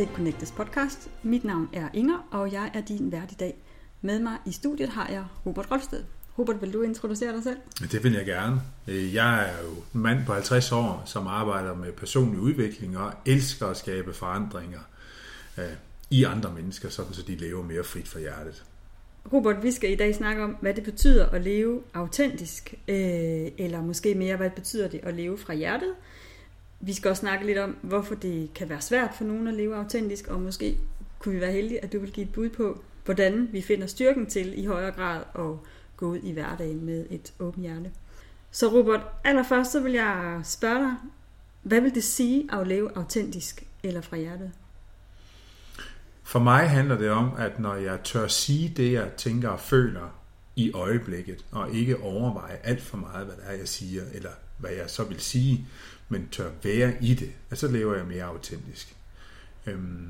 Til Connectes podcast. Mit navn er Inger, og jeg er din vært i dag. Med mig i studiet har jeg Robert Rolfsted. Robert, vil du introducere dig selv? Det vil jeg gerne. Jeg er jo en mand på 50 år, som arbejder med personlig udvikling og elsker at skabe forandringer øh, i andre mennesker, sådan så de lever mere frit for hjertet. Robert, vi skal i dag snakke om, hvad det betyder at leve autentisk, øh, eller måske mere, hvad det betyder det at leve fra hjertet. Vi skal også snakke lidt om, hvorfor det kan være svært for nogen at leve autentisk, og måske kunne vi være heldige, at du vil give et bud på, hvordan vi finder styrken til i højere grad at gå ud i hverdagen med et åbent hjerte. Så Robert, allerførst så vil jeg spørge dig, hvad vil det sige at leve autentisk eller fra hjertet? For mig handler det om, at når jeg tør sige det, jeg tænker og føler i øjeblikket, og ikke overveje alt for meget, hvad det er, jeg siger, eller hvad jeg så vil sige, men tør være i det, at så lever jeg mere autentisk. Øhm,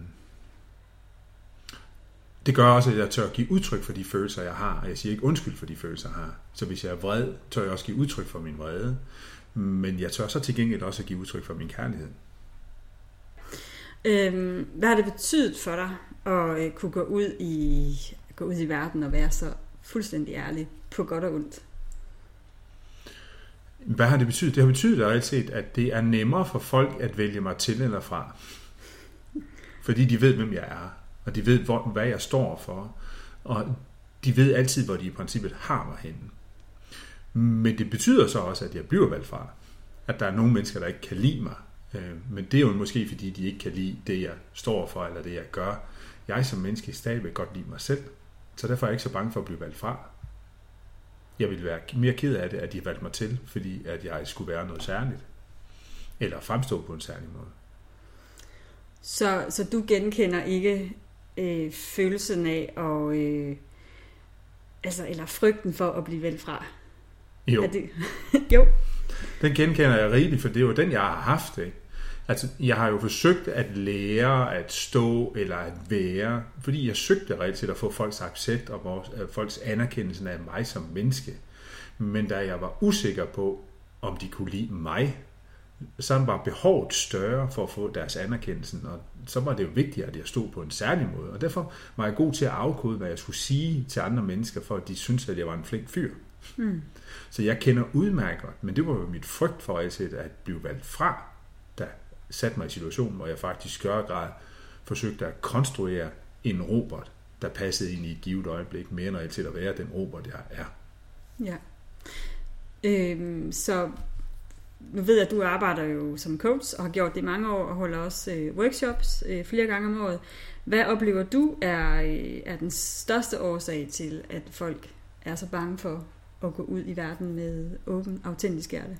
det gør også, at jeg tør give udtryk for de følelser, jeg har, og jeg siger ikke undskyld for de følelser, jeg har. Så hvis jeg er vred, tør jeg også give udtryk for min vrede, men jeg tør så til gengæld også at give udtryk for min kærlighed. Øhm, hvad har det betydet for dig at øh, kunne gå ud i gå ud i verden og være så fuldstændig ærlig på godt og ondt? Hvad har det betydet? Det har betydet reelt set, at det er nemmere for folk at vælge mig til eller fra. Fordi de ved, hvem jeg er, og de ved, hvor, hvad jeg står for, og de ved altid, hvor de i princippet har mig henne. Men det betyder så også, at jeg bliver valgt fra. At der er nogle mennesker, der ikke kan lide mig. Øh, men det er jo måske, fordi de ikke kan lide det, jeg står for, eller det, jeg gør. Jeg som menneske stadigvæk godt lide mig selv. Så derfor er jeg ikke så bange for at blive valgt fra jeg ville være mere ked af det, at de valgte mig til, fordi at jeg skulle være noget særligt. Eller fremstå på en særlig måde. Så, så du genkender ikke øh, følelsen af, og, øh, altså, eller frygten for at blive valgt fra? Jo. Er det? jo. Den genkender jeg rigeligt, for det er jo den, jeg har haft. Ikke? Altså, jeg har jo forsøgt at lære at stå eller at være, fordi jeg søgte reelt til at få folks accept og vores, øh, folks anerkendelse af mig som menneske. Men da jeg var usikker på, om de kunne lide mig, så var behovet større for at få deres anerkendelse, og så var det jo vigtigt, at jeg stod på en særlig måde. Og derfor var jeg god til at afkode, hvad jeg skulle sige til andre mennesker, for at de syntes, at jeg var en flink fyr. Mm. Så jeg kender udmærket men det var jo mit frygt for at blive valgt fra, sat mig i situationen, hvor jeg faktisk i større grad forsøgte at konstruere en robot, der passede ind i et givet øjeblik, mere end til at være den robot, jeg er. Ja. Øhm, så nu ved jeg, at du arbejder jo som coach og har gjort det i mange år og holder også øh, workshops øh, flere gange om året. Hvad oplever du er, øh, er den største årsag til, at folk er så bange for at gå ud i verden med åben, autentisk hjerte?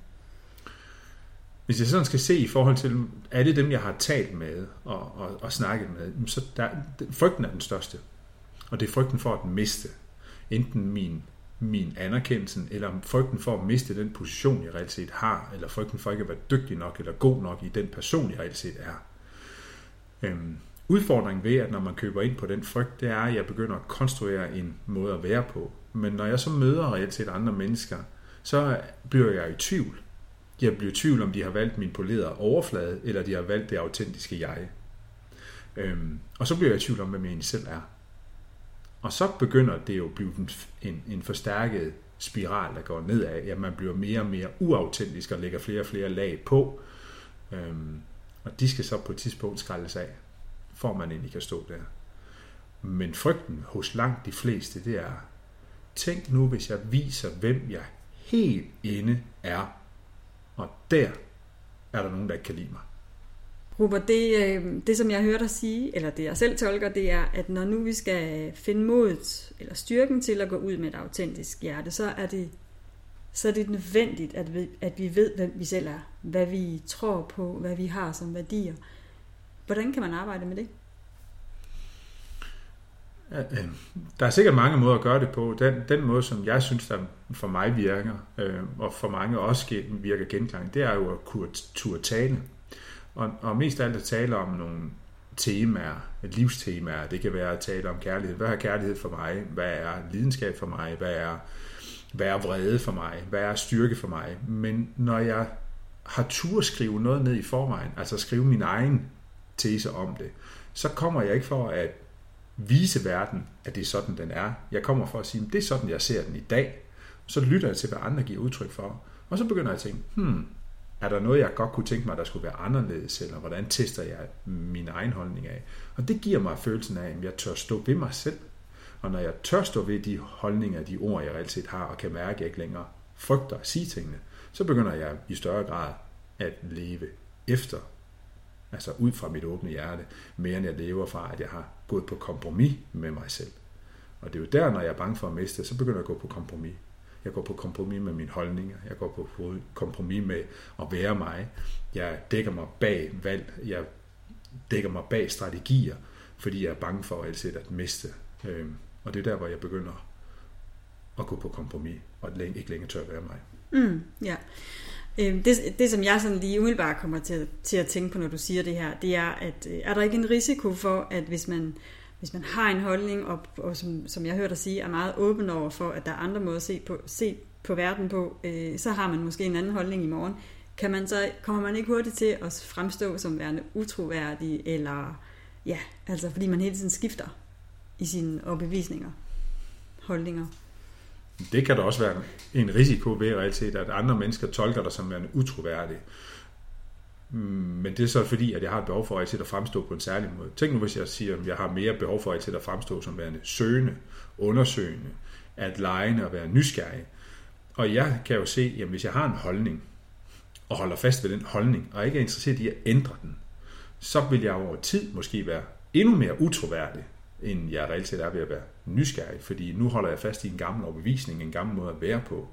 Hvis jeg sådan skal se i forhold til alle dem, jeg har talt med og, og, og snakket med, så der, frygten er den største. Og det er frygten for at miste enten min, min anerkendelse, eller frygten for at miste den position, jeg reelt set har, eller frygten for ikke at være dygtig nok eller god nok i den person, jeg reelt set er. Øhm, udfordringen ved, at når man køber ind på den frygt, det er, at jeg begynder at konstruere en måde at være på. Men når jeg så møder reelt set andre mennesker, så bliver jeg i tvivl jeg bliver i tvivl, om de har valgt min polerede overflade, eller de har valgt det autentiske jeg. Øhm, og så bliver jeg i tvivl om, hvem jeg egentlig selv er. Og så begynder det jo at blive en, en forstærket spiral, der går nedad. Ja, man bliver mere og mere uautentisk og lægger flere og flere lag på. Øhm, og de skal så på et tidspunkt skraldes af, for man egentlig kan stå der. Men frygten hos langt de fleste, det er, tænk nu, hvis jeg viser, hvem jeg helt inde er og der er der nogen, der ikke kan lide mig. Robert, det, øh, det som jeg hører dig sige, eller det jeg selv tolker, det er, at når nu vi skal finde modet eller styrken til at gå ud med et autentisk hjerte, så er det, så er det nødvendigt, at vi, at vi ved, hvem vi selv er, hvad vi tror på, hvad vi har som værdier. Hvordan kan man arbejde med det? Øh, der er sikkert mange måder at gøre det på. Den, den måde, som jeg synes, der for mig virker, øh, og for mange også virker genklang, det er jo at kunne turde tale. Og, og mest af alt at tale om nogle temaer, livstemaer. Det kan være at tale om kærlighed. Hvad er kærlighed for mig? Hvad er lidenskab for mig? Hvad er, hvad er vrede for mig? Hvad er styrke for mig? Men når jeg har tur skrive noget ned i forvejen, altså skrive min egen tese om det, så kommer jeg ikke for at vise verden, at det er sådan, den er. Jeg kommer for at sige, at det er sådan, jeg ser den i dag. Så lytter jeg til, hvad andre giver udtryk for. Og så begynder jeg at tænke, hmm, er der noget, jeg godt kunne tænke mig, der skulle være anderledes, eller hvordan tester jeg min egen holdning af? Og det giver mig følelsen af, at jeg tør stå ved mig selv. Og når jeg tør stå ved de holdninger, de ord, jeg reelt set har, og kan mærke, at jeg ikke længere frygter at sige tingene, så begynder jeg i større grad at leve efter, altså ud fra mit åbne hjerte, mere end jeg lever fra, at jeg har gået på kompromis med mig selv. Og det er jo der, når jeg er bange for at miste, så begynder jeg at gå på kompromis. Jeg går på kompromis med mine holdninger. Jeg går på kompromis med at være mig. Jeg dækker mig bag valg. Jeg dækker mig bag strategier, fordi jeg er bange for altid at miste. Øhm, og det er der, hvor jeg begynder at gå på kompromis, og ikke længere tør at være mig. Mm, ja. Øhm, det, det, som jeg sådan lige umiddelbart kommer til, til at tænke på, når du siger det her, det er, at øh, er der ikke en risiko for, at hvis man hvis man har en holdning, og, og som, som jeg hørte dig sige, er meget åben over for, at der er andre måder at se på, se på verden på, øh, så har man måske en anden holdning i morgen. Kan man så, kommer man ikke hurtigt til at fremstå som værende utroværdig, eller ja, altså fordi man hele tiden skifter i sine overbevisninger, holdninger? Det kan der også være en risiko ved realitet, at andre mennesker tolker dig som værende utroværdig. Men det er så fordi, at jeg har et behov for at at fremstå på en særlig måde. Tænk nu, hvis jeg siger, at jeg har mere behov for at at fremstå som værende søgende, undersøgende, at lejende og være nysgerrig. Og jeg kan jo se, at hvis jeg har en holdning, og holder fast ved den holdning, og ikke er interesseret i at ændre den, så vil jeg over tid måske være endnu mere utroværdig, end jeg reelt set er ved at være nysgerrig, fordi nu holder jeg fast i en gammel overbevisning, en gammel måde at være på.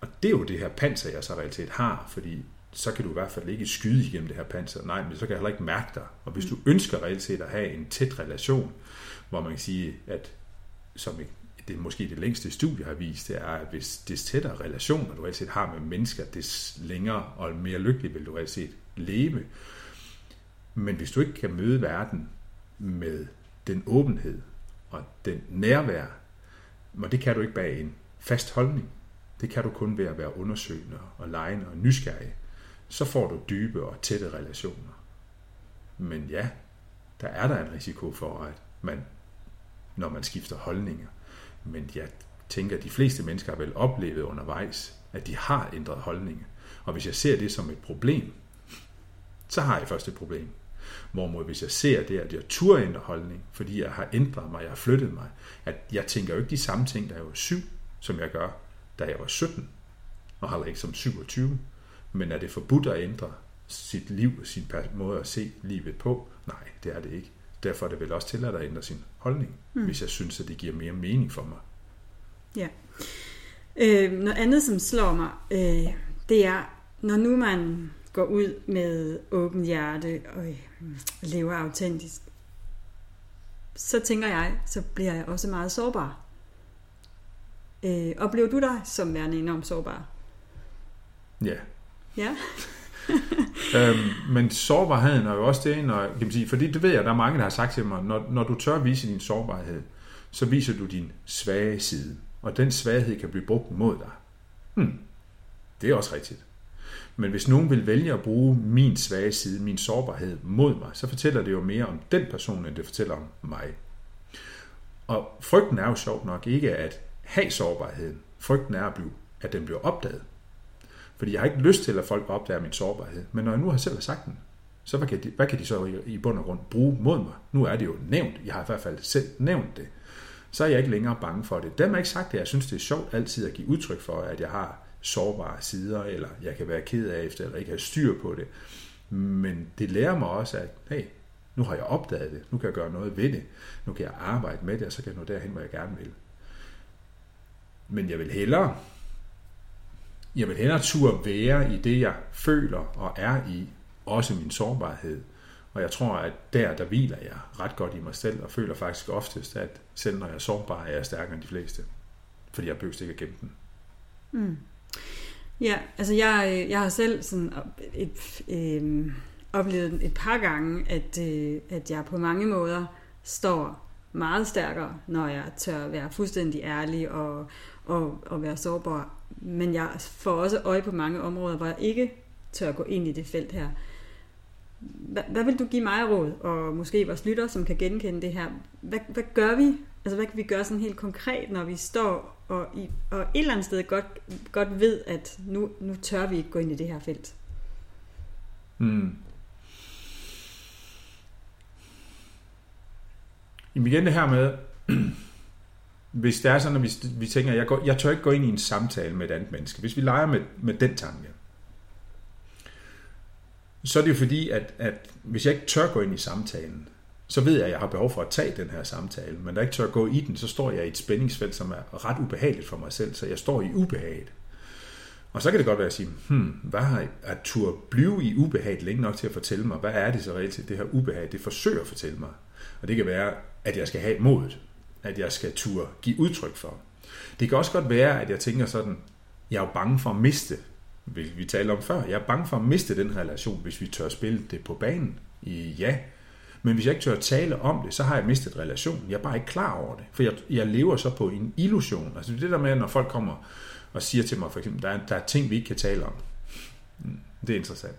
Og det er jo det her panser, jeg så reelt set har, fordi så kan du i hvert fald ikke skyde igennem det her panser. Nej, men så kan jeg heller ikke mærke dig. Og hvis du ønsker reelt set at have en tæt relation, hvor man kan sige, at som det er måske det længste studie har vist, det er, at hvis des tættere relationer du reelt set har med mennesker, des længere og mere lykkelig vil du reelt set leve. Men hvis du ikke kan møde verden med den åbenhed og den nærvær, og det kan du ikke bag en fast holdning. Det kan du kun ved at være undersøgende og lejende og nysgerrig så får du dybe og tætte relationer. Men ja, der er der en risiko for, at man, når man skifter holdninger, men jeg tænker, at de fleste mennesker har vel oplevet undervejs, at de har ændret holdninger. Og hvis jeg ser det som et problem, så har jeg først et problem. Hvorimod hvis jeg ser det, at jeg turde ændre holdning, fordi jeg har ændret mig, jeg har flyttet mig, at jeg tænker jo ikke de samme ting, da jeg var syv, som jeg gør, da jeg var 17, og heller ikke som 27. Men er det forbudt at ændre sit liv og sin måde at se livet på? Nej, det er det ikke. Derfor er det vel også tilladt at ændre sin holdning, mm. hvis jeg synes, at det giver mere mening for mig. Ja. Øh, noget andet, som slår mig, øh, det er, når nu man går ud med åben hjerte og øh, lever autentisk, så tænker jeg, så bliver jeg også meget sårbar. Øh, oplever du dig som værende enormt sårbar? Ja, Ja. øhm, men sårbarheden er jo også det, når, kan man sige, fordi det ved jeg, der er mange, der har sagt til mig, når, når du tør vise din sårbarhed, så viser du din svage side, og den svaghed kan blive brugt mod dig. Hmm. Det er også rigtigt. Men hvis nogen vil vælge at bruge min svage side, min sårbarhed mod mig, så fortæller det jo mere om den person, end det fortæller om mig. Og frygten er jo sjovt nok ikke at have sårbarheden. Frygten er, at, blive, at den bliver opdaget. Fordi jeg har ikke lyst til, at folk opdager min sårbarhed. Men når jeg nu har selv sagt den, så hvad kan, de, hvad kan de så i, bund og grund bruge mod mig? Nu er det jo nævnt. Jeg har i hvert fald selv nævnt det. Så er jeg ikke længere bange for det. Dem har ikke sagt, det. jeg synes, det er sjovt altid at give udtryk for, at jeg har sårbare sider, eller jeg kan være ked af efter, eller ikke have styr på det. Men det lærer mig også, at hey, nu har jeg opdaget det, nu kan jeg gøre noget ved det, nu kan jeg arbejde med det, og så kan jeg nå derhen, hvor jeg gerne vil. Men jeg vil hellere jeg vil hellere turde være i det, jeg føler og er i, også min sårbarhed. Og jeg tror, at der, der hviler jeg ret godt i mig selv, og føler faktisk oftest, at selv når jeg er sårbar, er jeg stærkere end de fleste. Fordi jeg behøver ikke at gemme den. Mm. Ja, altså jeg, øh, jeg har selv sådan et, øh, oplevet et par gange, at, øh, at jeg på mange måder står meget stærkere, når jeg tør være fuldstændig ærlig og, og, og være sårbar men jeg får også øje på mange områder, hvor jeg ikke tør gå ind i det felt her. hvad, hvad vil du give mig råd, og måske vores lytter, som kan genkende det her? Hvad, hvad gør vi? Altså hvad kan vi gøre sådan helt konkret, når vi står og, i, og et eller andet sted godt, godt ved, at nu, nu tør vi ikke gå ind i det her felt? Mm. Jamen igen det her med, hvis det er sådan, at vi, vi tænker, jeg, går, jeg tør ikke gå ind i en samtale med et andet menneske. Hvis vi leger med, med den tanke, så er det jo fordi, at, at hvis jeg ikke tør gå ind i samtalen, så ved jeg, at jeg har behov for at tage den her samtale. Men da jeg ikke tør gå i den, så står jeg i et spændingsfelt, som er ret ubehageligt for mig selv. Så jeg står i ubehaget. Og så kan det godt være at sige, hmm, hvad har at tur blive i ubehag længe nok til at fortælle mig, hvad er det så reelt det her ubehag, det forsøger at fortælle mig. Og det kan være, at jeg skal have modet, at jeg skal turde give udtryk for. Det kan også godt være, at jeg tænker sådan, jeg er jo bange for at miste, hvilket vi talte om før, jeg er bange for at miste den relation, hvis vi tør spille det på banen. I ja, men hvis jeg ikke tør tale om det, så har jeg mistet relationen. Jeg er bare ikke klar over det. For jeg, jeg lever så på en illusion. Altså det der med, når folk kommer og siger til mig, for eksempel, der er, der er ting, vi ikke kan tale om. Mm, det er interessant.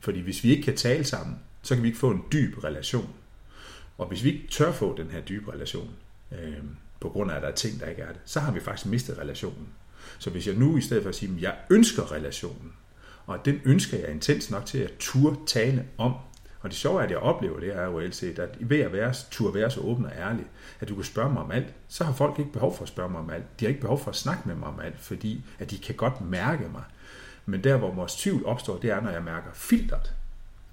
Fordi hvis vi ikke kan tale sammen, så kan vi ikke få en dyb relation. Og hvis vi ikke tør få den her dybe relation, øh, på grund af, at der er ting, der ikke er det, så har vi faktisk mistet relationen. Så hvis jeg nu i stedet for at sige, at jeg ønsker relationen, og den ønsker jeg intens nok til at turde tale om, og det sjove er, at jeg oplever det er jo reelt set, at ved at være, turde være så åben og ærlig, at du kan spørge mig om alt, så har folk ikke behov for at spørge mig om alt. De har ikke behov for at snakke med mig om alt, fordi at de kan godt mærke mig. Men der, hvor vores tvivl opstår, det er, når jeg mærker filtret.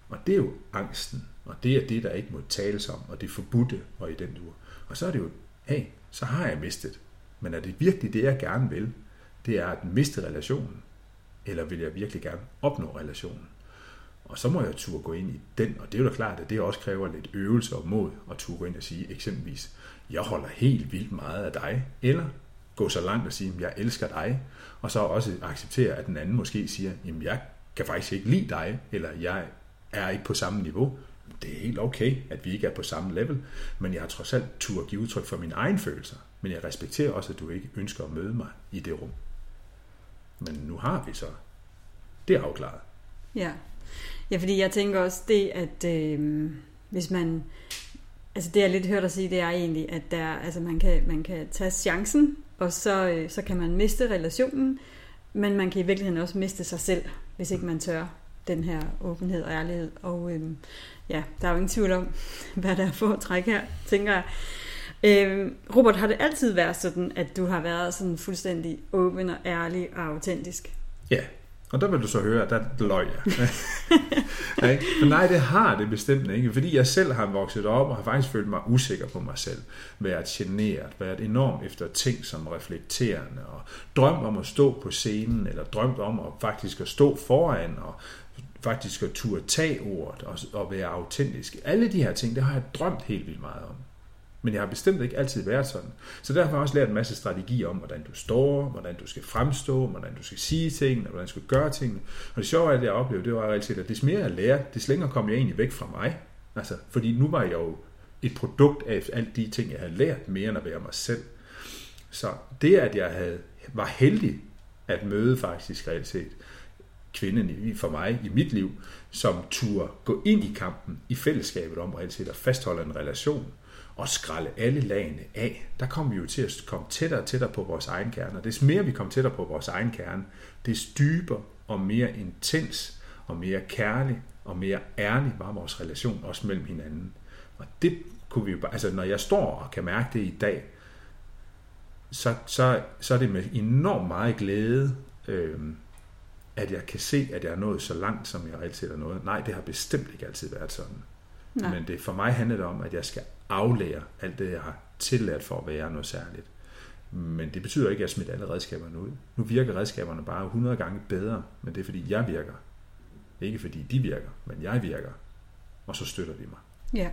Og det er jo angsten. Og det er det, der ikke må tales om, og det er forbudte og i den uge. Og så er det jo, hey, så har jeg mistet. Men er det virkelig det, jeg gerne vil? Det er at miste relationen. Eller vil jeg virkelig gerne opnå relationen? Og så må jeg turde gå ind i den, og det er jo da klart, at det også kræver lidt øvelse og mod at turde gå ind og sige eksempelvis, jeg holder helt vildt meget af dig, eller gå så langt og sige, jeg elsker dig, og så også acceptere, at den anden måske siger, jamen jeg kan faktisk ikke lide dig, eller jeg er ikke på samme niveau. Det er helt okay, at vi ikke er på samme level, men jeg har trods alt tur at give udtryk for mine egne følelser. Men jeg respekterer også, at du ikke ønsker at møde mig i det rum. Men nu har vi så. Det afklaret. Ja. Ja, fordi jeg tænker også det, at øh, hvis man... Altså det, jeg lidt hørt dig sige, det er egentlig, at der, altså man, kan, man kan tage chancen, og så, øh, så kan man miste relationen, men man kan i virkeligheden også miste sig selv, hvis ikke man tør den her åbenhed og ærlighed. Og øh, ja, der er jo ingen tvivl om, hvad der er for at trække her, tænker jeg. Øh, Robert, har det altid været sådan, at du har været sådan fuldstændig åben og ærlig og autentisk? Ja, og der vil du så høre, at der løg jeg. ja, Men nej, det har det bestemt ikke, fordi jeg selv har vokset op og har faktisk følt mig usikker på mig selv. Været generet, været enormt efter ting som reflekterende og drømt om at stå på scenen, eller drømt om at faktisk at stå foran og faktisk at turde tage ordet og, og være autentisk. Alle de her ting, det har jeg drømt helt vildt meget om. Men jeg har bestemt ikke altid været sådan. Så derfor har jeg også lært en masse strategier om, hvordan du står, hvordan du skal fremstå, hvordan du skal sige tingene, hvordan du skal gøre tingene. Og det sjove af det, jeg oplevede, det var reelt at des mere jeg lærte, des længere kom jeg egentlig væk fra mig. Altså, fordi nu var jeg jo et produkt af alle de ting, jeg havde lært, mere end at være mig selv. Så det, at jeg havde, var heldig at møde faktisk reelt set kvinden for mig i mit liv, som turde gå ind i kampen i fællesskabet om reelt set at fastholde en relation, og skralde alle lagene af, der kommer vi jo til at komme tættere og tættere på vores egen kerne. Og des mere vi kommer tættere på vores egen kerne, des dybere og mere intens og mere kærlig og mere ærlig var vores relation også mellem hinanden. Og det kunne vi jo bare, altså når jeg står og kan mærke det i dag, så, så, så er det med enormt meget glæde, øh, at jeg kan se, at jeg er nået så langt, som jeg reelt set er nået. Nej, det har bestemt ikke altid været sådan. Nej. Men det, for mig handler det om, at jeg skal aflære alt det, jeg har tillært for at være noget særligt. Men det betyder ikke, at jeg smider alle redskaberne ud. Nu virker redskaberne bare 100 gange bedre, men det er fordi, jeg virker. Ikke fordi de virker, men jeg virker. Og så støtter de mig. Ja.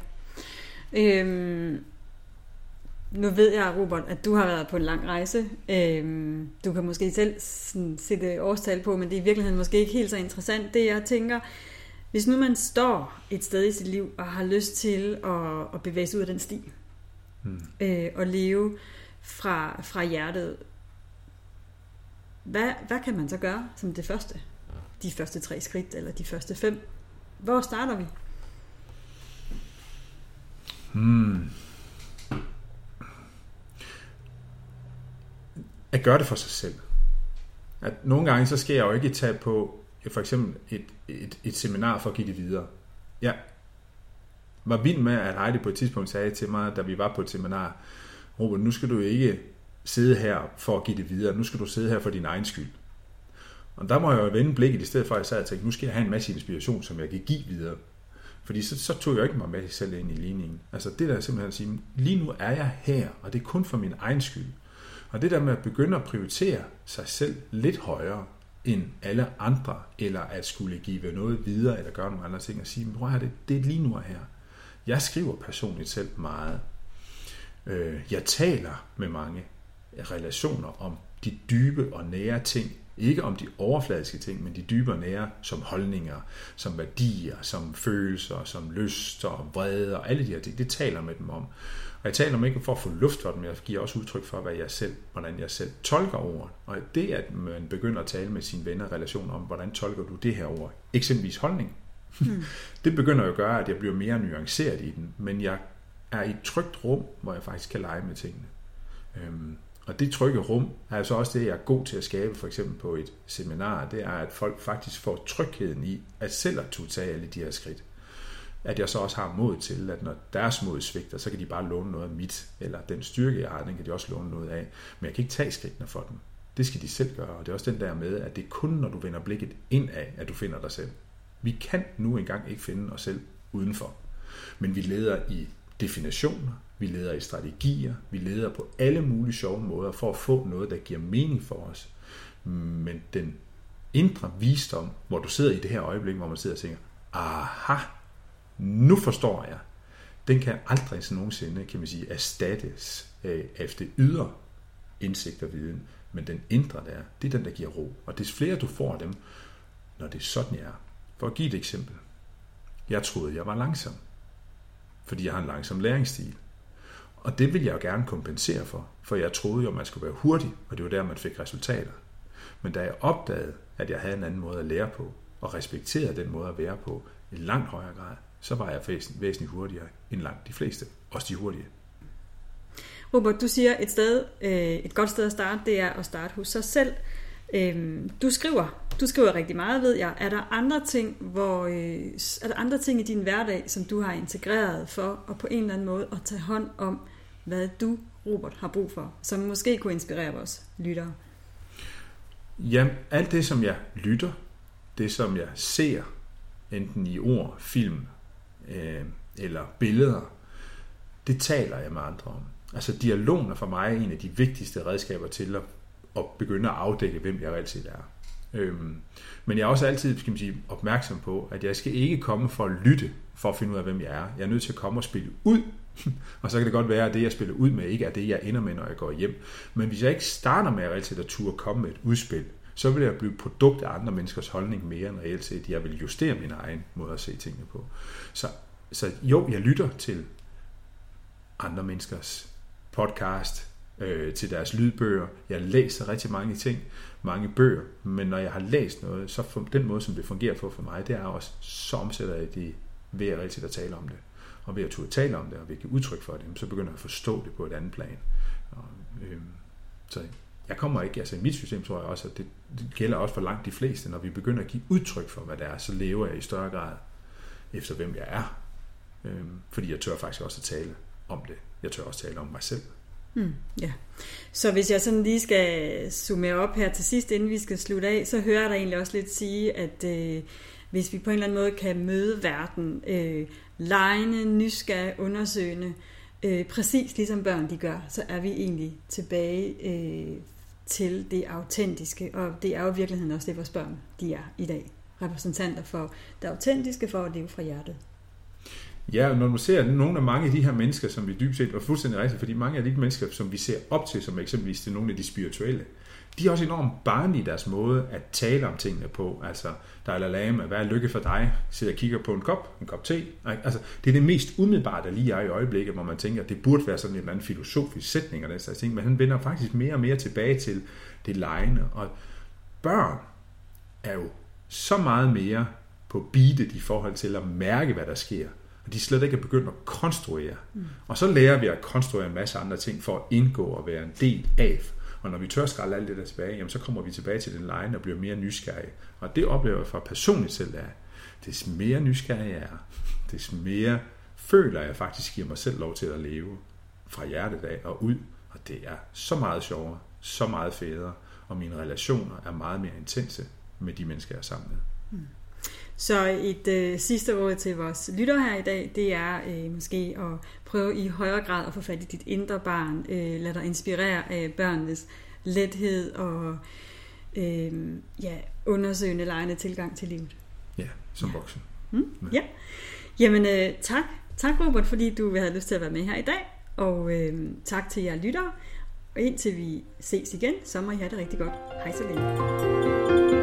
Øhm, nu ved jeg, Robert, at du har været på en lang rejse. Øhm, du kan måske selv sådan, sætte årstal på, men det er i virkeligheden måske ikke helt så interessant. Det jeg tænker, hvis nu man står et sted i sit liv og har lyst til at, at bevæge sig ud af den sti, mm. øh, og leve fra, fra hjertet, hvad, hvad kan man så gøre som det første? De første tre skridt, eller de første fem? Hvor starter vi? Hmm. At gøre det for sig selv. At nogle gange, så skal jeg jo ikke tage på for eksempel et, et, et seminar for at give det videre. Jeg var vild med, at Heidi på et tidspunkt sagde til mig, da vi var på et seminar, Robert, nu skal du ikke sidde her for at give det videre, nu skal du sidde her for din egen skyld. Og der må jeg jo vende blikket, i stedet for at jeg sad og tænkte, nu skal jeg have en masse inspiration, som jeg kan give videre. Fordi så, så tog jeg ikke mig med selv ind i ligningen. Altså det der simpelthen at sige, lige nu er jeg her, og det er kun for min egen skyld. Og det der med at begynde at prioritere sig selv lidt højere end alle andre, eller at skulle give noget videre, eller gøre nogle andre ting, og sige, prøv det, det er lige nu og her. Jeg skriver personligt selv meget. Øh, jeg taler med mange relationer om de dybe og nære ting, ikke om de overfladiske ting, men de dybere nære, som holdninger, som værdier, som følelser, som lyster og vrede og alle de her ting. Det taler med dem om. Og jeg taler om ikke for at få luft for dem, men jeg giver også udtryk for, hvad jeg selv, hvordan jeg selv tolker ord. Og det, at man begynder at tale med sine venner relationer om, hvordan tolker du det her ord, eksempelvis holdning, hmm. det begynder jo at gøre, at jeg bliver mere nuanceret i den, men jeg er i et trygt rum, hvor jeg faktisk kan lege med tingene. Øhm, og det trygge rum er så også det, jeg er god til at skabe, for eksempel på et seminar, det er, at folk faktisk får trygheden i, at selv at tage alle de her skridt. At jeg så også har mod til, at når deres mod svigter, så kan de bare låne noget af mit, eller den styrke, jeg har, den kan de også låne noget af. Men jeg kan ikke tage skridtene for dem. Det skal de selv gøre, og det er også den der med, at det er kun, når du vender blikket indad, at du finder dig selv. Vi kan nu engang ikke finde os selv udenfor. Men vi leder i definitioner, vi leder i strategier, vi leder på alle mulige sjove måder for at få noget, der giver mening for os. Men den indre visdom, hvor du sidder i det her øjeblik, hvor man sidder og tænker, aha, nu forstår jeg, den kan aldrig så nogensinde, kan man sige, erstattes øh, af, det ydre indsigt og viden. Men den indre der, det er den, der giver ro. Og des flere du får af dem, når det er sådan, jeg er. For at give et eksempel. Jeg troede, jeg var langsom. Fordi jeg har en langsom læringsstil. Og det vil jeg jo gerne kompensere for, for jeg troede jo, at man skulle være hurtig, og det var der, man fik resultater. Men da jeg opdagede, at jeg havde en anden måde at lære på, og respekterede den måde at være på i langt højere grad, så var jeg væsentligt hurtigere end langt de fleste, også de hurtige. Robert, du siger et sted, øh, et godt sted at starte, det er at starte hos sig selv. Øhm, du skriver, du skriver rigtig meget, ved jeg. Er der andre ting, hvor, øh, er der andre ting i din hverdag, som du har integreret for og på en eller anden måde at tage hånd om hvad du, Robert, har brug for, som måske kunne inspirere vores lyttere? Ja, alt det, som jeg lytter, det som jeg ser, enten i ord, film øh, eller billeder, det taler jeg med andre om. Altså dialogen er for mig en af de vigtigste redskaber til at, at begynde at afdække, hvem jeg altid er. Øhm, men jeg er også altid skal man sige, opmærksom på, at jeg skal ikke komme for at lytte, for at finde ud af, hvem jeg er. Jeg er nødt til at komme og spille ud og så kan det godt være, at det, jeg spiller ud med, ikke er det, jeg ender med, når jeg går hjem. Men hvis jeg ikke starter med at reelt set at turde komme med et udspil, så vil jeg blive produkt af andre menneskers holdning mere end reelt set. Jeg vil justere min egen måde at se tingene på. Så, så jo, jeg lytter til andre menneskers podcast, øh, til deres lydbøger. Jeg læser rigtig mange ting, mange bøger, men når jeg har læst noget, så for, den måde, som det fungerer for for mig, det er også, så omsætter jeg det ved at rigtig at tale om det og ved at turde tale om det, og ved at give udtryk for det, så begynder jeg at forstå det på et andet plan. Og, øh, så jeg kommer ikke, altså i mit system tror jeg også, at det, det gælder også for langt de fleste, når vi begynder at give udtryk for, hvad det er, så lever jeg i større grad efter, hvem jeg er. Øh, fordi jeg tør faktisk også at tale om det. Jeg tør også tale om mig selv. Mm, ja. Så hvis jeg sådan lige skal summere op her til sidst, inden vi skal slutte af, så hører jeg dig egentlig også lidt sige, at øh, hvis vi på en eller anden måde kan møde verden øh, lejende, nysgerrige, undersøgende, øh, præcis ligesom børn de gør, så er vi egentlig tilbage øh, til det autentiske, og det er jo i virkeligheden også det, vores børn de er i dag. Repræsentanter for det autentiske, for at leve fra hjertet. Ja, når man ser nogle af mange af de her mennesker, som vi dybest set, var fuldstændig rigtigt, fordi mange af de mennesker, som vi ser op til, som eksempelvis til nogle af de spirituelle, de er også enormt barnlige i deres måde at tale om tingene på. Altså, Dalai Lama, hvad er lykke for dig? Sidder og kigger på en kop, en kop te. Altså, det er det mest umiddelbare, der lige er i øjeblikket, hvor man tænker, at det burde være sådan en eller anden filosofisk sætning og den slags ting, men han vender faktisk mere og mere tilbage til det lejende. Og børn er jo så meget mere på beatet i forhold til at mærke, hvad der sker. Og de slet ikke er begyndt at konstruere. Mm. Og så lærer vi at konstruere en masse andre ting for at indgå og være en del af. Og når vi tør skralde alt det der tilbage, jamen så kommer vi tilbage til den line og bliver mere nysgerrige. Og det oplever jeg fra personligt selv, at des mere nysgerrig jeg er, des mere føler jeg faktisk giver mig selv lov til at leve fra hjertet af og ud. Og det er så meget sjovere, så meget federe, og mine relationer er meget mere intense med de mennesker, jeg er sammen med. Mm. Så et øh, sidste råd til vores lytter her i dag, det er øh, måske at prøve i højere grad at få fat i dit indre barn. Øh, lad dig inspirere af børnenes lethed og øh, ja, undersøgende, lejende tilgang til livet. Ja, som ja. voksen. Mm, ja. Jamen øh, tak. Tak Robert, fordi du havde lyst til at være med her i dag. Og øh, tak til jer lyttere. Og indtil vi ses igen, så må I have det rigtig godt. Hej så længe.